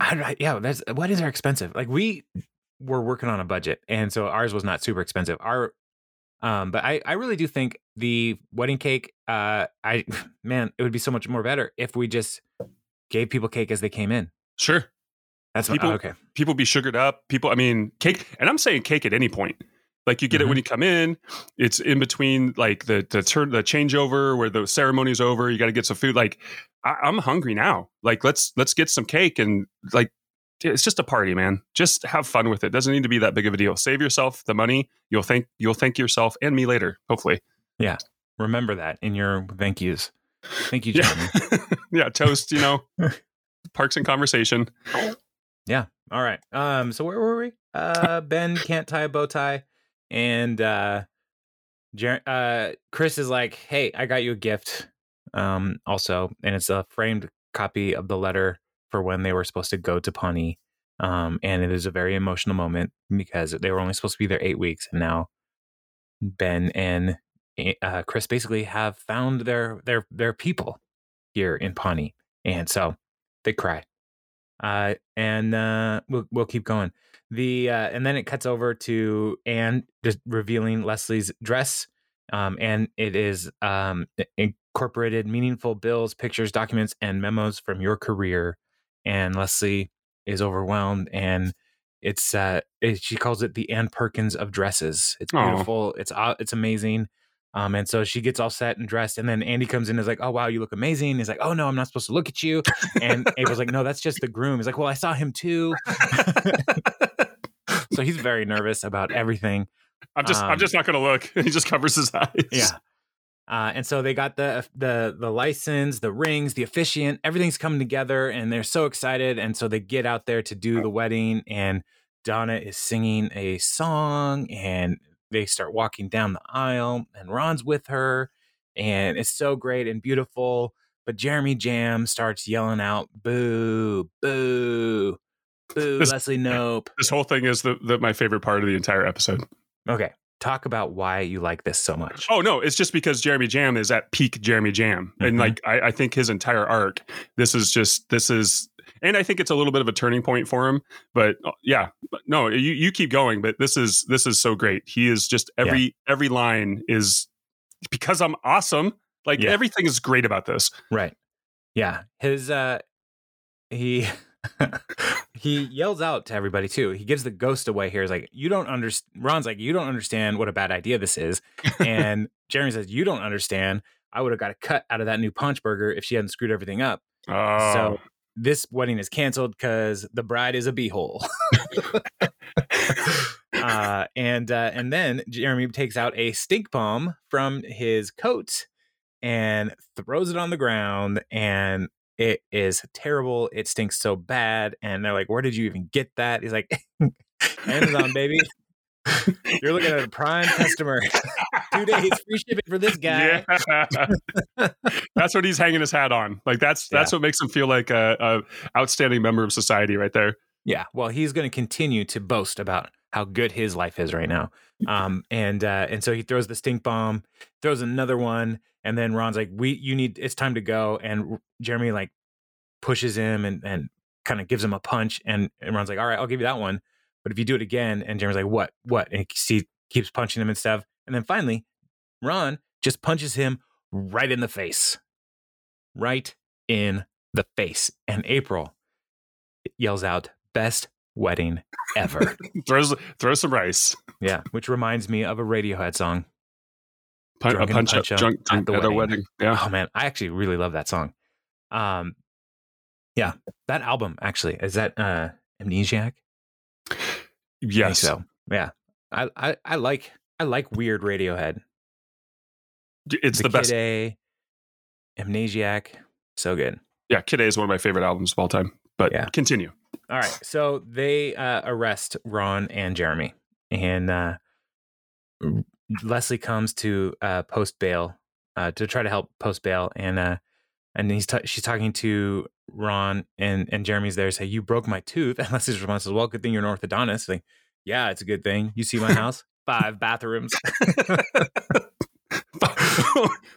I yeah, that's what is our expensive? Like we were working on a budget, and so ours was not super expensive. Our um, but I I really do think the wedding cake. Uh, I (sighs) man, it would be so much more better if we just gave people cake as they came in. Sure. That's what, People- okay. People be sugared up. People, I mean, cake, and I'm saying cake at any point. Like you get it mm-hmm. when you come in. It's in between, like the the turn, the changeover where the ceremony's over. You got to get some food. Like I, I'm hungry now. Like let's let's get some cake and like it's just a party, man. Just have fun with it. Doesn't need to be that big of a deal. Save yourself the money. You'll thank you'll thank yourself and me later. Hopefully. Yeah. Remember that in your thank yous. Thank you, Yeah. (laughs) Yeah. Toast. You know, parks and conversation. Yeah. All right. Um. So where were we? Uh. Ben can't tie a bow tie, and uh, Jer- uh, Chris is like, "Hey, I got you a gift." Um. Also, and it's a framed copy of the letter for when they were supposed to go to Pawnee. Um. And it is a very emotional moment because they were only supposed to be there eight weeks, and now Ben and uh, Chris basically have found their their their people here in Pawnee, and so they cry uh, and uh, we'll we'll keep going. The uh, and then it cuts over to Anne just revealing Leslie's dress, um, and it is um, incorporated meaningful bills, pictures, documents, and memos from your career. And Leslie is overwhelmed, and it's uh, it, she calls it the Anne Perkins of dresses. It's beautiful. It's uh, it's amazing. Um, and so she gets all set and dressed, and then Andy comes in and is like, "Oh wow, you look amazing." He's like, "Oh no, I'm not supposed to look at you." And April's like, "No, that's just the groom." He's like, "Well, I saw him too." (laughs) so he's very nervous about everything. I'm just I'm Um, just not gonna look. (laughs) He just covers his eyes. Yeah. Uh, and so they got the the the license, the rings, the officiant, everything's coming together, and they're so excited. And so they get out there to do the wedding, and Donna is singing a song, and they start walking down the aisle, and Ron's with her, and it's so great and beautiful. But Jeremy Jamm starts yelling out, "Boo, boo, boo!" This- Leslie (laughs) Nope. This whole thing is the, the my favorite part of the entire episode. Okay, talk about why you like this so much. Oh no, it's just because Jeremy Jamm is at peak Jeremy Jamm, and Mhm. like I, I think his entire arc, this is just this is, and I think it's a little bit of a turning point for him. But uh, yeah, no, you you keep going, but this is this is so great. He is just every every line is because I'm awesome. Like Yeah. everything is great about this. Right. Yeah. His uh he (laughs) he yells out to everybody too. He gives the ghost away here. He's like, you don't understand Ron's like, you don't understand what a bad idea this is. (laughs) And Jeremy says, You don't understand. I would have got a cut out of that new Paunch Burger if she hadn't screwed everything up. Oh, So this wedding is canceled because the bride is a beehole. (laughs) uh, and uh, and then Jeremy takes out a stink bomb from his coat and throws it on the ground, and it is terrible. It stinks so bad, and they're like, "Where did you even get that?" He's like, (laughs) "Amazon, baby." (laughs) You're looking at a prime customer. (laughs) Two days free shipping for this guy. Yeah. (laughs) that's what he's hanging his hat on. Like that's that's what makes him feel like a, a outstanding member of society right there. Yeah. Well, he's going to continue to boast about how good his life is right now. Um, and uh, and so he throws the stink bomb, throws another one, and then Ron's like, "We, you need, it's time to go." And Jeremy like pushes him and and kind of gives him a punch, and, and Ron's like, "All right, I'll give you that one, but if you do it again," and Jeremy's like, "What? What?" And he keeps punching him and stuff, and then finally, Ron just punches him right in the face, right in the face, and April yells out, "Best wedding ever." (laughs) Throws throw some rice. yeah, which reminds me of a Radiohead song. Pun- a punch, punch up, drunk, at drunk at a wedding. wedding. Yeah. Oh man, I actually really love that song. Um, yeah, that album actually is that uh Amnesiac. Yes. so yeah, I, I I like I like weird Radiohead. It's the, best. Kid A, Amnesiac, so good. Yeah, Kid A is one of my favorite albums of all time. But Yeah. continue. All right, so they uh, arrest Ron and Jeremy, and uh, Leslie comes to uh, post bail uh, to try to help post bail, and uh, and he's t- she's talking to Ron, and and Jeremy's there. Say, "You broke my tooth," (laughs) and Leslie's response is, "Well, good thing you're an orthodontist." Like, yeah, it's a good thing. You see my house, (laughs) five bathrooms. (laughs)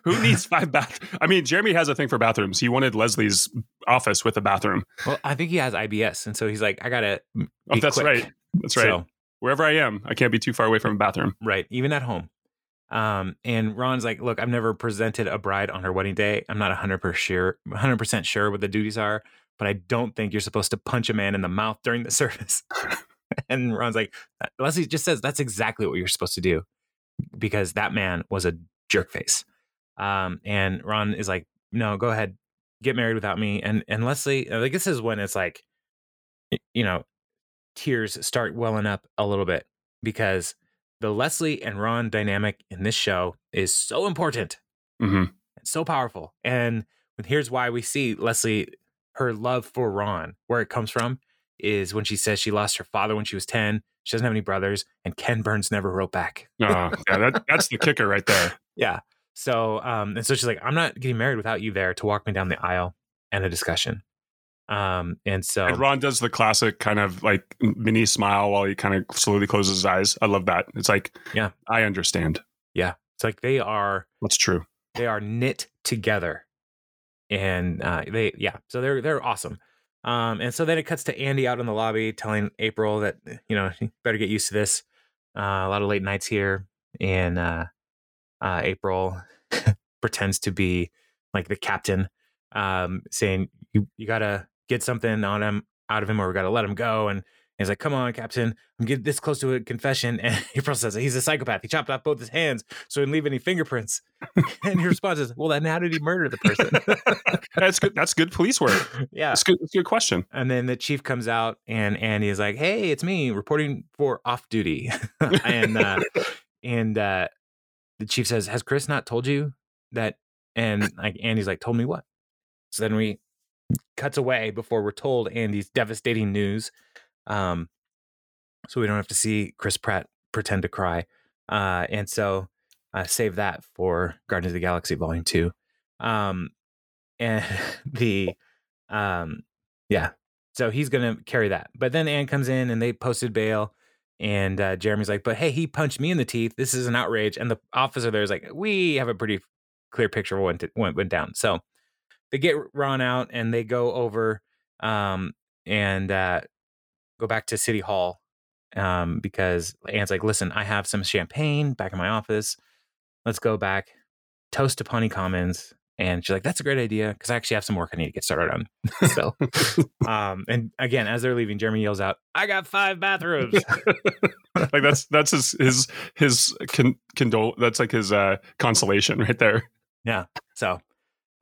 Who needs five bath? I mean, Jeremy has a thing for bathrooms. He wanted Leslie's office with a bathroom. well, I think he has IBS, and so he's like, "I gotta." Oh, that's quick." right. That's right. So, Wherever I am, I can't be too far away from a bathroom. Right, even at home. Um, and Ron's like, "Look, I've never presented a bride on her wedding day. I'm not 100 percent sure, 100 percent sure what the duties are, but I don't think you're supposed to punch a man in the mouth during the (laughs) service." (laughs) and Ron's like, "Leslie just says that's exactly what you're supposed to do, because that man was a jerk face." Um, and Ron is like, "No, go ahead, get married without me." And and Leslie, like this is when it's like, you know, tears start welling up a little bit because the Leslie and Ron dynamic in this show is so important hmm and so powerful. And here's why we see Leslie, her love for Ron, where it comes from is when she says she lost her father when she was 10. She doesn't have any brothers, and Ken Burns never wrote back. Oh, yeah, that, that's the kicker right there. (laughs) Yeah. So, um, and so she's like, I'm not getting married without you there to walk me down the aisle and a discussion. Um, and so And Ron does the classic kind of like mini smile while he kind of slowly closes his eyes. I love that. It's like, Yeah. I understand. Yeah. It's like they are That's true. they are knit together and uh they yeah so they're they're awesome um and so then it cuts to andy out in the lobby telling april that you know you better get used to this uh a lot of late nights here and uh uh april (laughs) pretends to be like the captain um saying you you gotta get something on him out of him or we gotta let him go and he's like come on captain i'm getting this close to a confession (laughs) and april says he's a psychopath he chopped off both his hands so he didn't leave any fingerprints (laughs) and your response is, well, then how did he murder the person? (laughs) That's good. That's good police work. yeah. That's good. That's a good question. And then the chief comes out and Andy is like, hey, it's me reporting for off duty. and uh, and uh, the chief says, has Chris not told you that? And like Andy's like, told me what? So then we cuts away before we're told Andy's devastating news. Um, so we don't have to see Chris Pratt pretend to cry. Uh, and so uh, save that for Guardians of the Galaxy Volume Two. Um, and (laughs) the um, yeah, so he's gonna carry that. But then Anne comes in and they posted bail. And uh, Jeremy's like, but hey, he punched me in the teeth. This is an outrage. And the officer there is like, we have a pretty clear picture of what went down. So they get Ron out and they go over um, and uh, go back to City Hall um, because Anne's like, listen, I have some champagne back in my office. Let's go back, toast to Pawnee Commons. And she's like, that's a great idea because I actually have some work I need to get started on. (laughs) so, (laughs) um, and again, as they're leaving, Jeremy yells out, I got five bathrooms. (laughs) like that's that's his his his con- condol that's like his uh consolation right there. Yeah. So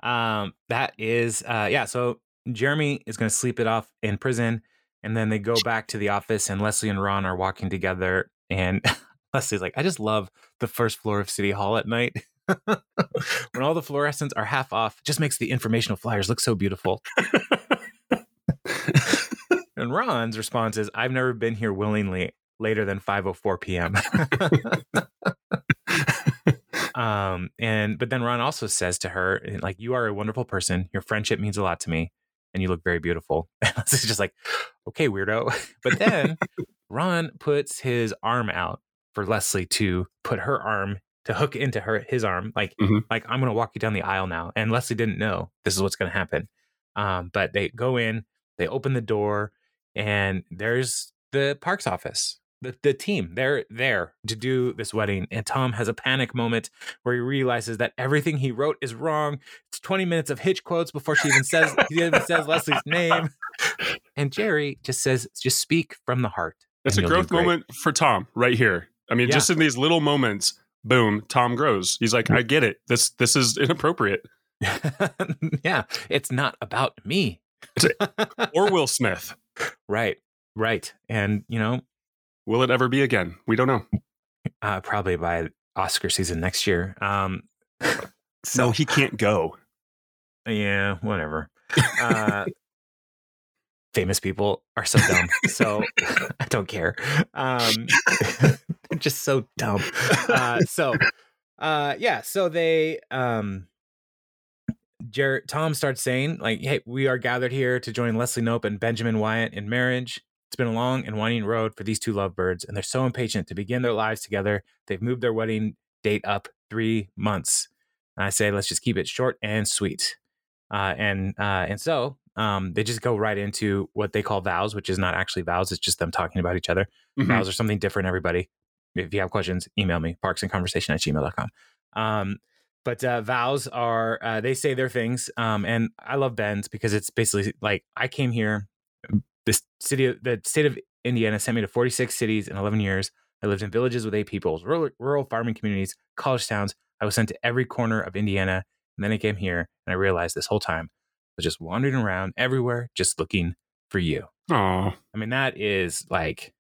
um that is uh yeah, so Jeremy is gonna sleep it off in prison, and then they go back to the office and Leslie and Ron are walking together and (laughs) Leslie's like, I just love the first floor of City Hall at night. (laughs) when all the fluorescents are half off, just makes the informational flyers look so beautiful. (laughs) and Ron's response is, I've never been here willingly later than 5:04 p.m. um and but then Ron also says to her like you are a wonderful person. Your friendship means a lot to me and you look very beautiful. (laughs) It's just like okay weirdo. (laughs) But then Ron puts his arm out for Leslie to put her arm to hook into her his arm like Mhm. like I'm to walk you down the aisle now. And Leslie didn't know this is what's to happen. Um but they go in they open the door and there's the parks office the, the team they're there to do this wedding and tom has a panic moment where he realizes that everything he wrote is wrong it's 20 minutes of hitch quotes before she even says he even says leslie's name and jerry just says just speak from the heart It's a growth moment for Tom right here. I mean, Yeah. just in these little moments, boom, Tom grows. He's like, mm. I get it. This this is inappropriate. (laughs) yeah it's not about me Or (laughs) Will Smith. right right and you know Will it ever be again? We don't know. uh probably by oscar season next year um so (laughs) No, he can't go. Yeah, whatever. (laughs) Uh, famous people are so dumb. So (laughs) I don't care. Um, just so dumb. Uh, so, uh, yeah. So they, um, Jared, Tom starts saying like, "Hey, we are gathered here to join Leslie Knope and Benjamin Wyatt in marriage. It's been a long and winding road for these two lovebirds, and they're so impatient to begin their lives together. They've moved their wedding date up three months. And I say, let's just keep it short and sweet. Uh, and uh, and so um, they just go right into what they call vows, which is not actually vows; it's just them talking about each other. Mhm. Vows are something different. Everybody, if you have questions, email me parksandconversation at gmail.com. Um, but uh, vows are uh, they say their things, um, and I love Ben's because it's basically like I came here. This city, of- the state of Indiana, sent me to 46 cities in 11 years. I lived in villages with eight peoples, rural, rural farming communities, college towns. I was sent to every corner of Indiana, and then I came here, and I realized this whole time I was just wandering around everywhere, just looking for you. Aw, I mean, that is like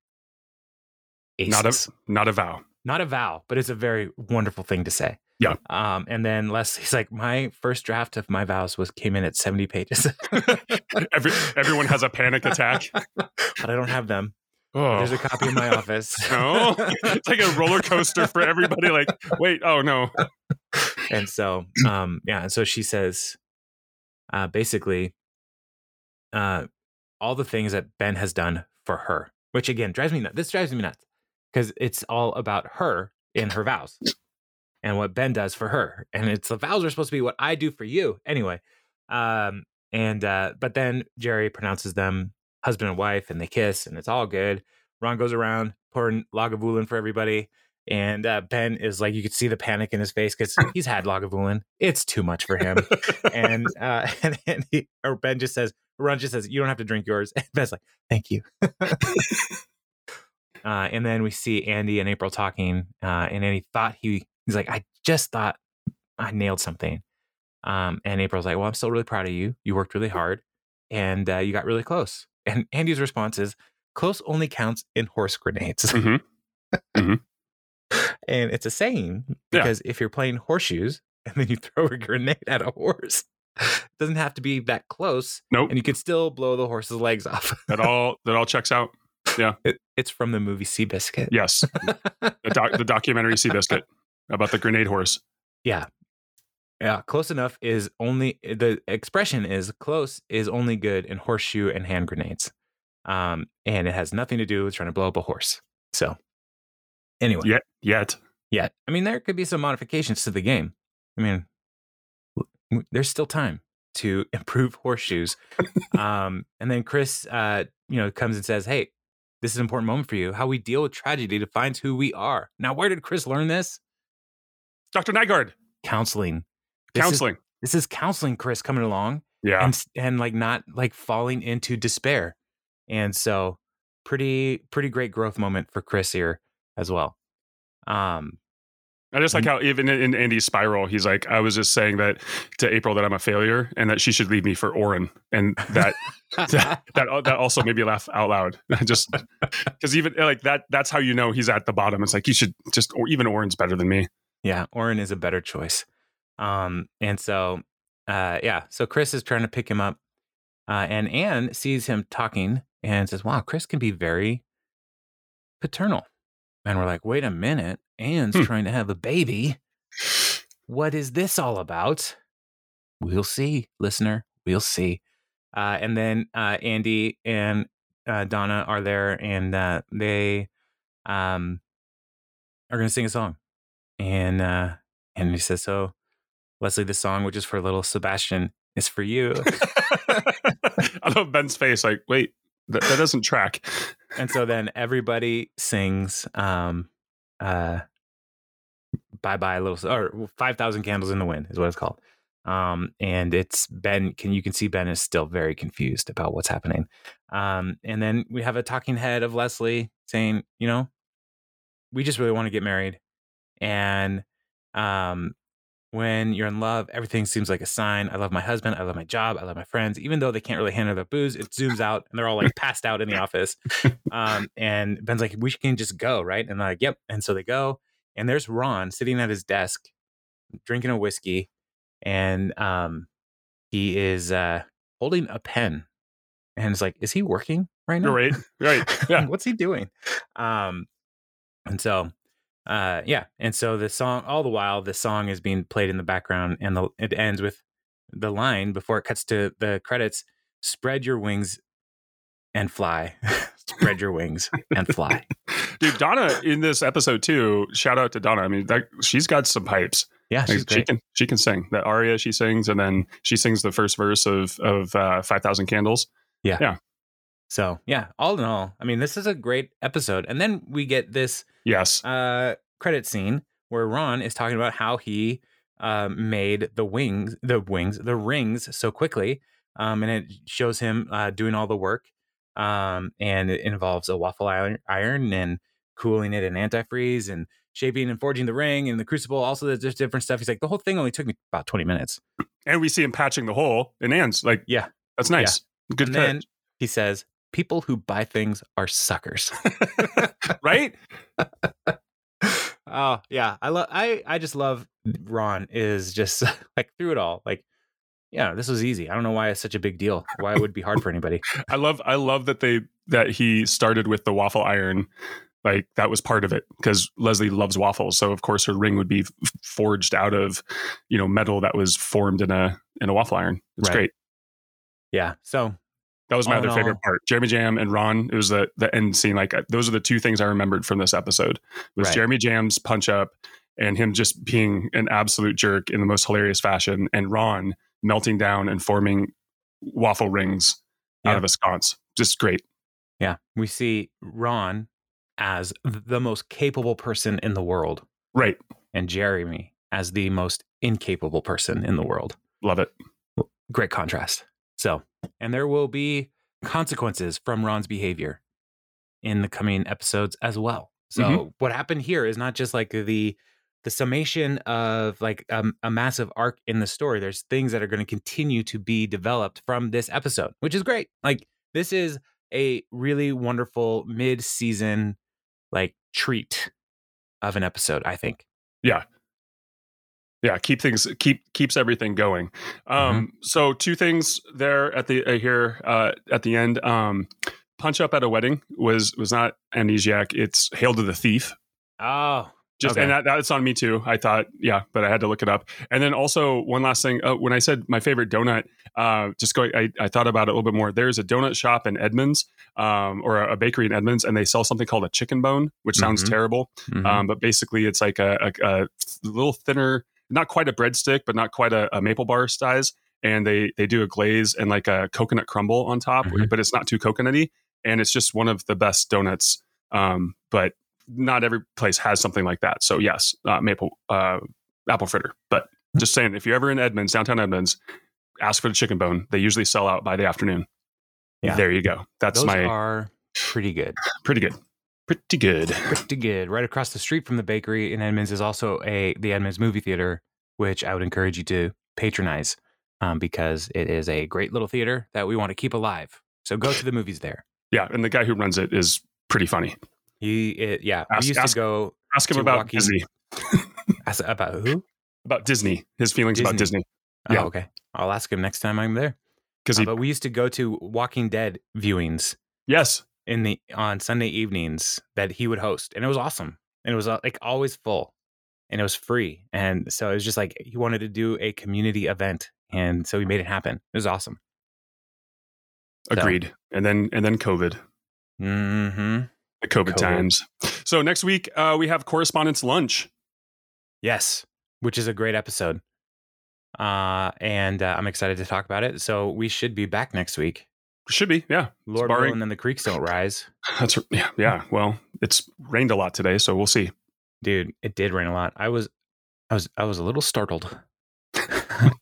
not a not a vow. not a vow, but it's a very wonderful thing to say. Yeah. Um, and then Leslie's like, my first draft of my vows was came in at 70 pages, (laughs) Every, everyone has a panic attack. but I don't have them. Oh. There's a copy in my office. (laughs) No, it's like a roller coaster for everybody. Like, wait, oh no, and so um yeah and so she says uh basically uh all the things that ben has done for her which again drives me nuts this drives me nuts because it's all about her in her vows and what ben does for her and it's the vows are supposed to be what i do for you anyway um and uh but then jerry pronounces them husband and wife and they kiss and it's all good ron goes around pouring lagavulin for everybody and uh, Ben is like, you could see the panic in his face because (laughs) he's had Lagavulin. It's too much for him. and (laughs) uh, (laughs) and, and he, or Ben just says, Ron just says, you don't have to drink yours. And Ben's like, thank you. uh, and then we see Andy and April talking, uh, and Andy thought he he's like, I just thought I nailed something. Um, and April's like, well, I'm still really proud of you. You worked really hard, and uh, you got really close. (laughs) And Andy's response is, close only counts in horse grenades. (laughs) Mhm. and it's a saying Yeah. because if you're playing horseshoes (laughs) and then you throw a grenade at a horse, it doesn't have to be that close, nope. and you can still blow the horse's legs off. That all that all checks out. It, it's from the movie Seabiscuit. Yes, the, doc, the documentary Seabiscuit. About the grenade horse. Yeah. Yeah, close enough is only the expression is close is only good in horseshoe and hand grenades. Um, and it has nothing to do with trying to blow up a horse. So, anyway, Yet, yet. yeah, I mean, there could be some modifications to the game. I mean, there's still time to (laughs) improve horseshoes. um, and then Chris, uh, you know, comes and says, "Hey, this is an important moment for you. How we deal with tragedy defines who we are." Now, where did Chris learn this? Dr. Nygaard, Counseling. This is- counseling. this is counseling, Chris, coming along. yeah. and and like not like falling into despair. And so pretty pretty great growth moment for Chris here as well. Um I just like how even in, in Andy's spiral, he's like, I was just saying that to April that I'm a failure and that she should leave me for Oren. And that that that, that also made me laugh out loud. (laughs) just because even like that, that's how you know he's at the bottom. It's like you should just, or even Oren's better than me. Yeah, Oren is a better choice. Um and so uh yeah, so Chris is trying to pick him up. Uh and Anne sees him talking and says, "Wow, Chris can be very paternal." And we're like, "Wait a minute. Anne's Hmm. trying to have a baby. What is this all about? We'll see, listener. We'll see. Uh, and then uh, Andy and uh, Donna are there, and uh, they um, are going to sing a song. And uh, and he says, "So, Leslie, the song, which is for little Sebastian, is for you." (laughs) I love Ben's face. Like, wait, that, that doesn't track. and so then everybody sings um, uh, "Bye Bye Little" or Five Thousand Candles in the Wind is what it's called. Um, and it's Ben. Can you can see Ben is still very confused about what's happening. Um, and then we have a talking head of Leslie saying, you know, we just really want to get married, and um, when you're in love, everything seems like a sign. I love my husband. I love my job. I love my friends. Even though they can't really handle their booze, it zooms out and they're all like passed out in the office. Um, and Ben's like, we can just go, right? And they're like, yep. And so they go. And there's Ron sitting at his desk, drinking a whiskey. And um, he is uh, holding a pen. And it's like, is he working right now? Right, right. (laughs) Yeah. What's he doing? Um, and so, uh, yeah. And so the song, all the while, the song is being played in the background, and the, it ends with the line before it cuts to the credits: "Spread your wings and fly. (laughs) Spread your wings and fly." (laughs) Dude, Donna in this episode too. Shout out to Donna. I mean, that, she's got some pipes. Yeah, Like, she can she can sing that aria. She sings, and then she sings the first verse of of uh, Five Thousand Candles. So yeah, all in all, I mean, this is a great episode. And then we get this Yes, uh, credit scene where Ron is talking about how he uh, made the wings, the wings, the rings so quickly, um, and it shows him uh, doing all the work, um, and it involves a waffle iron, iron and cooling it in antifreeze and shaping and forging the ring and the crucible. Also, there's just different stuff. He's like, the whole thing only took me about twenty minutes. and we see him patching the hole in Anne's. Like, Yeah. that's nice. Good and then he says, "People who buy things are suckers." (laughs) right? oh yeah, I love. I I just love Ron is just (laughs) like through it all. Like, yeah, this was easy. I don't know why it's such a big deal. Why it would be hard for anybody. I love I love that they that he started with the waffle iron. Like that was part of it because Leslie loves waffles, so of course her ring would be f- forged out of, you know, metal that was formed in a in a waffle iron. It's Right. great. Yeah. So That was my other favorite all- part. Jeremy Jamm and Ron. It was the the end scene. Like uh, those are the two things I remembered from this episode. Was Right. Jeremy Jamm's punch up and him just being an absolute jerk in the most hilarious fashion, and Ron melting down and forming waffle rings out of a sconce. Just great. yeah, we see Ron as the most capable person in the world, Right. and Jeremy as the most incapable person in the world. Love it. Great contrast. So, and there will be consequences from Ron's behavior in the coming episodes as well. So, Mhm. what happened here is not just like the the summation of like um, a massive arc in the story. There's things that are going to continue to be developed from this episode, which is great. Like this is a really wonderful mid-season like treat of an episode, I think. yeah keep things keep keeps everything going um so two things there at the uh, here uh at the end um punch up at a wedding was was not amnesiac it's hail to the thief Oh, Just Okay. and that, that's on me too. I thought, yeah, but I had to look it up. And then also one last thing. Uh, when I said my favorite donut, uh, just going, I, I thought about it a little bit more. There's a donut shop in Edmonds, um, or a, bakery in Edmonds, and they sell something called a chicken bone, which sounds Mhm. terrible. Mhm. Um, but basically, it's like a, a, a little thinner, not quite a breadstick, but not quite a, a maple bar size. And they they do a glaze and like a coconut crumble on top, Mhm. but it's not too coconutty. And it's just one of the best donuts. Um, but not every place has something like that. So yes, uh, maple uh, apple fritter. But just saying, if you're ever in Edmonds, downtown Edmonds, ask for the chicken bone. They usually sell out by the afternoon. Yeah. There you go. That's Those my are pretty good. pretty good. Pretty good. Pretty good. Right across the street from the bakery in Edmonds is also a the Edmonds movie theater, which I would encourage you to patronize um, because it is a great little theater that we want to keep alive. So go to the movies there. Yeah, and the guy who runs it is pretty funny. He, it, yeah, Ask- we used ask- to go Ask him about Disney. (laughs) ask about who? About Disney. His feelings about Disney. Disney. Oh, Yeah. okay. I'll ask him next time I'm there. Because Uh, but we used to go to Walking Dead viewings yes. In the on Sunday evenings that he would host, and it was awesome. And it was uh, like always full, and it was free. And so it was just like he wanted to do a community event, and so he made it happen. It was awesome. So- Agreed. And then and then COVID. Mm-hmm. The COVID, COVID. times. So next week uh, we have correspondence lunch. Yes, which is a great episode. Uh, and uh, I'm excited to talk about it. So we should be back next week. Should be, yeah. Lord barring- willing, then the creeks don't rise. (laughs) That's yeah, yeah. Well, it's rained a lot today, so we'll see. Dude, it did rain a lot. I was, I was, I was a little startled. (laughs)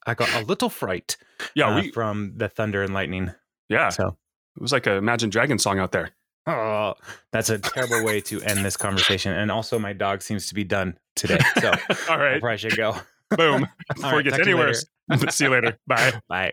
I got a little fright Yeah, uh, we from the thunder and lightning. yeah. So, It was like a Imagine Dragon song out there. oh, that's a terrible way to end this conversation. And also, my dog seems to be done today. So, (laughs) all right, I probably should go. Boom. Before right, it gets talk to you any worse. See you later. Bye. Bye.